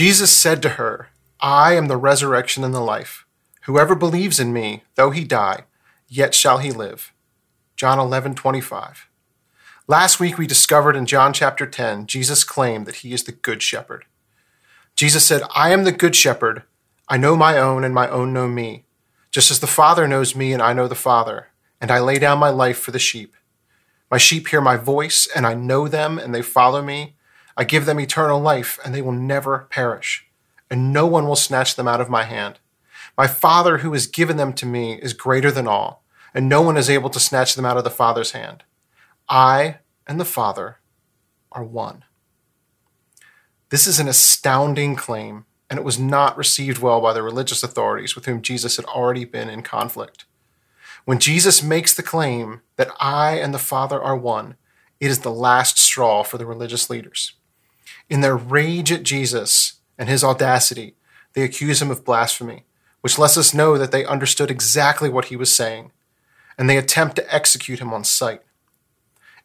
Jesus said to her, I am the resurrection and the life. Whoever believes in me, though he die, yet shall he live. John 11, 25. Last week we discovered in John chapter 10, Jesus claimed that he is the good shepherd. Jesus said, I am the good shepherd. I know my own, and my own know me, just as the Father knows me, and I know the Father, and I lay down my life for the sheep. My sheep hear my voice, and I know them, and they follow me. I give them eternal life, and they will never perish, and no one will snatch them out of my hand. My Father, who has given them to me, is greater than all, and no one is able to snatch them out of the Father's hand. I and the Father are one. This is an astounding claim, and it was not received well by the religious authorities with whom Jesus had already been in conflict. When Jesus makes the claim that I and the Father are one, it is the last straw for the religious leaders. In their rage at Jesus and his audacity, they accuse him of blasphemy, which lets us know that they understood exactly what he was saying, and they attempt to execute him on sight.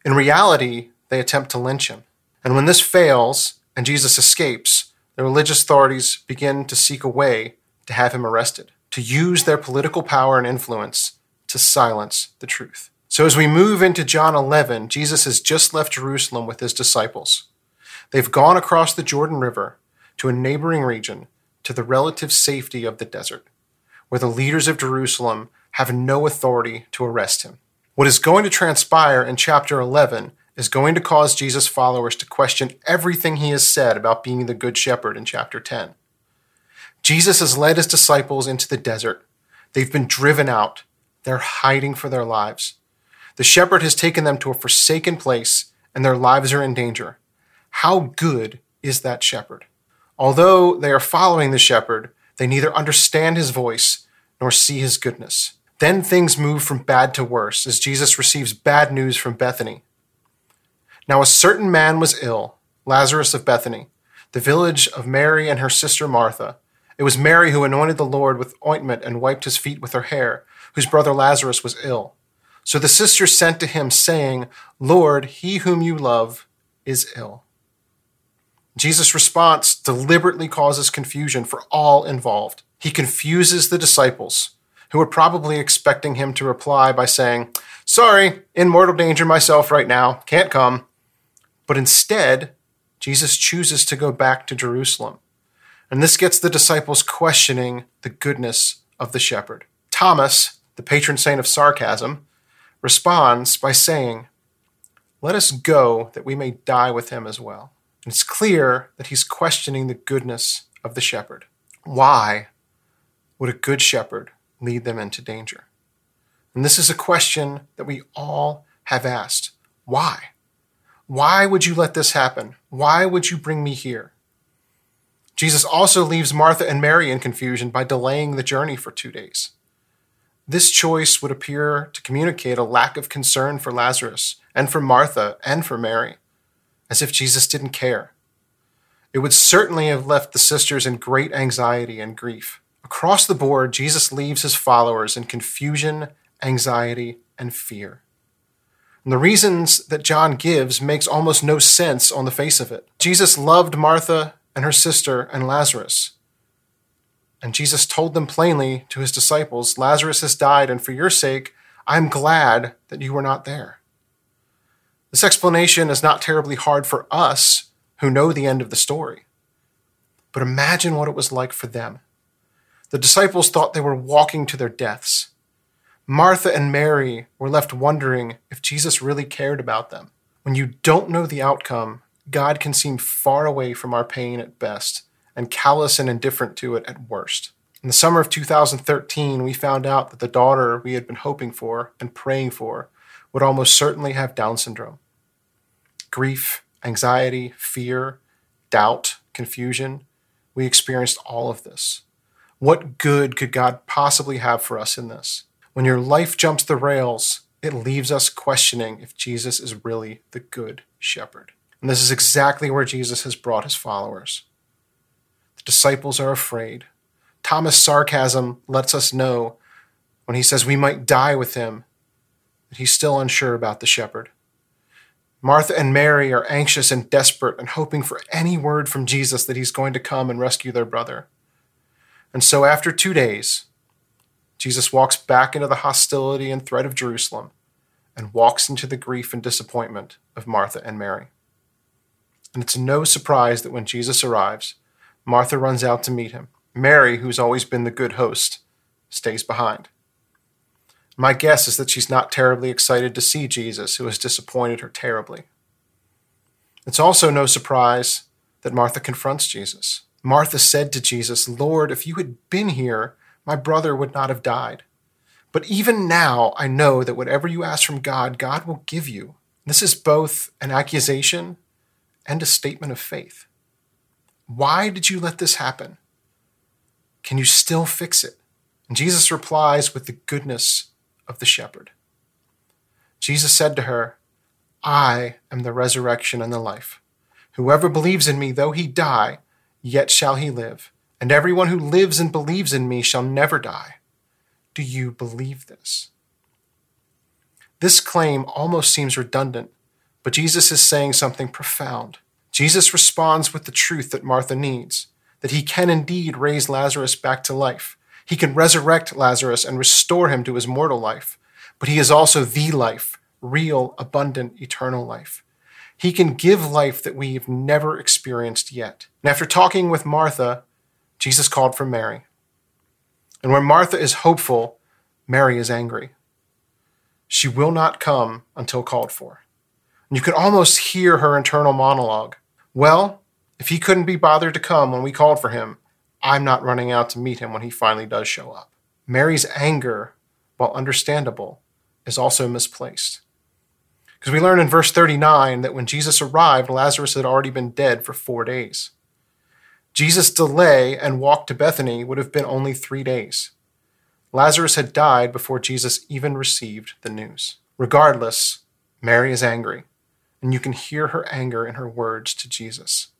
In reality, they attempt to lynch him. And when this fails and Jesus escapes, the religious authorities begin to seek a way to have him arrested, to use their political power and influence to silence the truth. So as we move into John 11, Jesus has just left Jerusalem with his disciples. They've gone across the Jordan River to a neighboring region to the relative safety of the desert, where the leaders of Jerusalem have no authority to arrest him. What is going to transpire in chapter 11 is going to cause Jesus' followers to question everything he has said about being the good shepherd in chapter 10. Jesus has led his disciples into the desert. They've been driven out they're hiding for their lives. The shepherd has taken them to a forsaken place, and their lives are in danger. How good is that shepherd? Although they are following the shepherd, they neither understand his voice nor see his goodness. Then things move from bad to worse as Jesus receives bad news from Bethany. Now, a certain man was ill, Lazarus of Bethany, the village of Mary and her sister Martha. It was Mary who anointed the Lord with ointment and wiped his feet with her hair whose brother Lazarus was ill. So the sisters sent to him, saying, Lord, he whom you love is ill. Jesus' response deliberately causes confusion for all involved. He confuses the disciples, who were probably expecting him to reply by saying, Sorry, in mortal danger myself right now, can't come. But instead, Jesus chooses to go back to Jerusalem. And this gets the disciples questioning the goodness of the shepherd. Thomas, the patron saint of sarcasm, responds by saying, Let us go that we may die with him as well. And it's clear that he's questioning the goodness of the shepherd. Why would a good shepherd lead them into danger? And this is a question that we all have asked. Why? Why would you let this happen? Why would you bring me here? Jesus also leaves Martha and Mary in confusion by delaying the journey for two days. This choice would appear to communicate a lack of concern for Lazarus and for Martha and for Mary, as if Jesus didn't care. It would certainly have left the sisters in great anxiety and grief. Across the board, Jesus leaves his followers in confusion, anxiety, and fear. And the reasons that John gives makes almost no sense on the face of it. Jesus loved Martha and her sister and Lazarus. And Jesus told them plainly to his disciples, Lazarus has died, and for your sake, I'm glad that you were not there. This explanation is not terribly hard for us who know the end of the story. But imagine what it was like for them. The disciples thought they were walking to their deaths. Martha and Mary were left wondering if Jesus really cared about them. When you don't know the outcome, God can seem far away from our pain at best and callous and indifferent to it at worst. In the summer of 2013, we found out that the daughter we had been hoping for and praying for would almost certainly have Down syndrome. Grief, anxiety, fear, doubt, confusion, we experienced all of this. What good could God possibly have for us in this? When your life jumps the rails, it leaves us questioning if Jesus is really the good shepherd. And this is exactly where Jesus has brought his followers The disciples are afraid. Thomas' sarcasm lets us know when he says we might die with him he's still unsure about the shepherd. Martha and Mary are anxious and desperate and hoping for any word from Jesus that he's going to come and rescue their brother. And so, after two days, Jesus walks back into the hostility and threat of Jerusalem and walks into the grief and disappointment of Martha and Mary. And it's no surprise that when Jesus arrives, Martha runs out to meet him. Mary, who's always been the good host, stays behind. My guess is that she's not terribly excited to see Jesus, who has disappointed her terribly. It's also no surprise that Martha confronts Jesus. Martha said to Jesus, Lord, if you had been here, my brother would not have died. But even now, I know that whatever you ask from God, God will give you. This is both an accusation and a statement of faith. Why did you let this happen? Can you still fix it? And Jesus replies with the goodness of the shepherd. Jesus said to her, I am the resurrection and the life. Whoever believes in me, though he die, yet shall he live. And everyone who lives and believes in me shall never die. Do you believe this? This claim almost seems redundant, but Jesus is saying something profound. Jesus responds with the truth that Martha needs that he can indeed raise Lazarus back to life, he can resurrect Lazarus and restore him to his mortal life, but he is also the life, real, abundant, eternal life. He can give life that we've never experienced yet. And after talking with Martha, Jesus called for Mary. And when Martha is hopeful, Mary is angry. She will not come until called for. And you can almost hear her internal monologue. Well, if he couldn't be bothered to come when we called for him, I'm not running out to meet him when he finally does show up. Mary's anger, while understandable, is also misplaced. Because we learn in verse 39 that when Jesus arrived, Lazarus had already been dead for four days. Jesus' delay and walk to Bethany would have been only three days. Lazarus had died before Jesus even received the news. Regardless, Mary is angry, and you can hear her anger in her words to Jesus.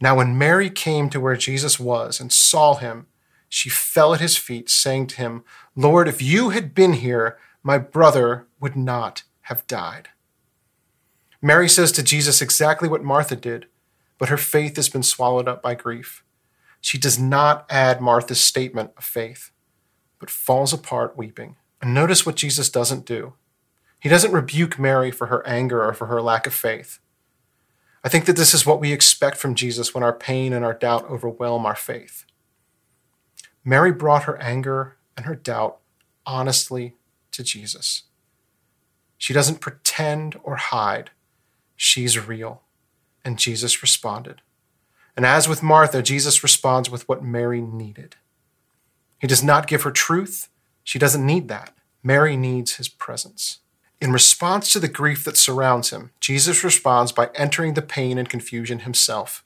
Now, when Mary came to where Jesus was and saw him, she fell at his feet, saying to him, Lord, if you had been here, my brother would not have died. Mary says to Jesus exactly what Martha did, but her faith has been swallowed up by grief. She does not add Martha's statement of faith, but falls apart weeping. And notice what Jesus doesn't do. He doesn't rebuke Mary for her anger or for her lack of faith. I think that this is what we expect from Jesus when our pain and our doubt overwhelm our faith. Mary brought her anger and her doubt honestly to Jesus. She doesn't pretend or hide, she's real. And Jesus responded. And as with Martha, Jesus responds with what Mary needed. He does not give her truth, she doesn't need that. Mary needs his presence. In response to the grief that surrounds him, Jesus responds by entering the pain and confusion himself.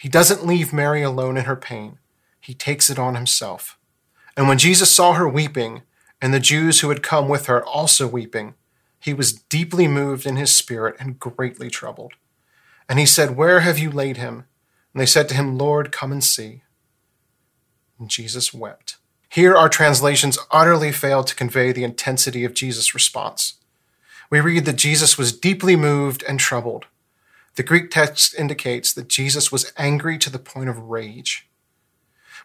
He doesn't leave Mary alone in her pain, he takes it on himself. And when Jesus saw her weeping, and the Jews who had come with her also weeping, he was deeply moved in his spirit and greatly troubled. And he said, Where have you laid him? And they said to him, Lord, come and see. And Jesus wept. Here, our translations utterly fail to convey the intensity of Jesus' response we read that Jesus was deeply moved and troubled. The Greek text indicates that Jesus was angry to the point of rage.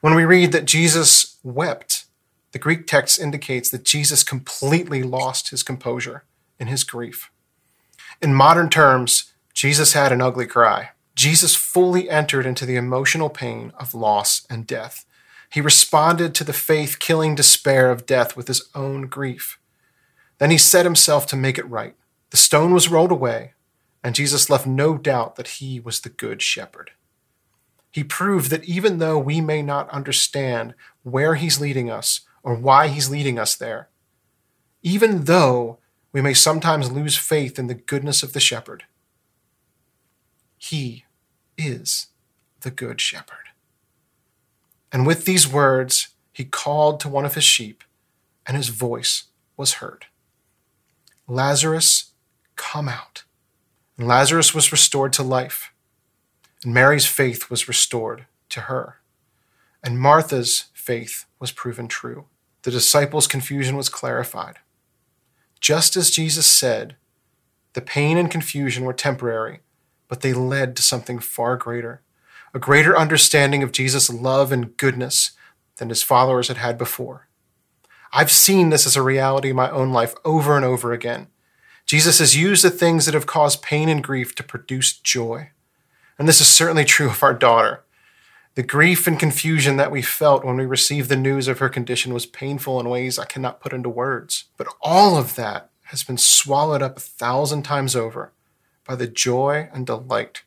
When we read that Jesus wept, the Greek text indicates that Jesus completely lost his composure in his grief. In modern terms, Jesus had an ugly cry. Jesus fully entered into the emotional pain of loss and death. He responded to the faith killing despair of death with his own grief. Then he set himself to make it right. The stone was rolled away, and Jesus left no doubt that he was the good shepherd. He proved that even though we may not understand where he's leading us or why he's leading us there, even though we may sometimes lose faith in the goodness of the shepherd, he is the good shepherd. And with these words, he called to one of his sheep, and his voice was heard. Lazarus, come out. And Lazarus was restored to life. And Mary's faith was restored to her. And Martha's faith was proven true. The disciples' confusion was clarified. Just as Jesus said, The pain and confusion were temporary, but they led to something far greater a greater understanding of Jesus' love and goodness than his followers had had before. I've seen this as a reality in my own life over and over again. Jesus has used the things that have caused pain and grief to produce joy. And this is certainly true of our daughter. The grief and confusion that we felt when we received the news of her condition was painful in ways I cannot put into words. But all of that has been swallowed up a thousand times over by the joy and delight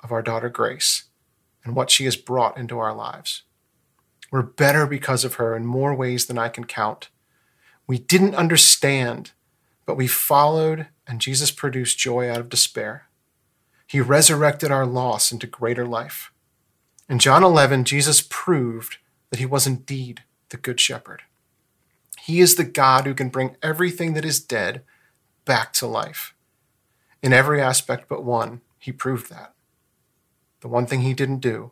of our daughter Grace and what she has brought into our lives. We're better because of her in more ways than I can count. We didn't understand, but we followed, and Jesus produced joy out of despair. He resurrected our loss into greater life. In John 11, Jesus proved that he was indeed the Good Shepherd. He is the God who can bring everything that is dead back to life. In every aspect but one, he proved that. The one thing he didn't do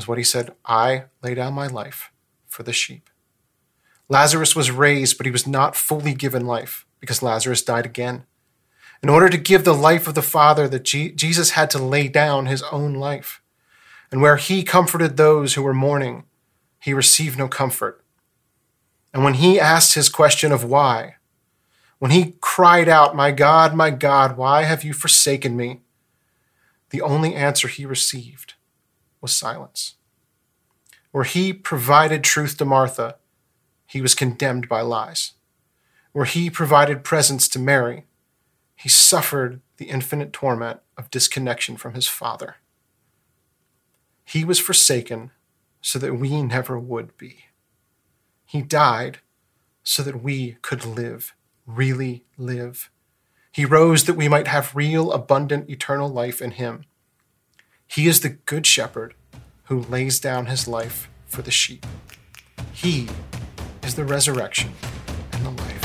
was what he said I lay down my life for the sheep. Lazarus was raised, but he was not fully given life because Lazarus died again. In order to give the life of the Father, that Jesus had to lay down his own life. And where he comforted those who were mourning, he received no comfort. And when he asked his question of why, when he cried out, My God, my God, why have you forsaken me? The only answer he received was silence. Where he provided truth to Martha, he was condemned by lies. Where he provided presence to Mary, he suffered the infinite torment of disconnection from his Father. He was forsaken so that we never would be. He died so that we could live, really live. He rose that we might have real, abundant, eternal life in him. He is the good shepherd who lays down his life for the sheep. He is the resurrection and the life.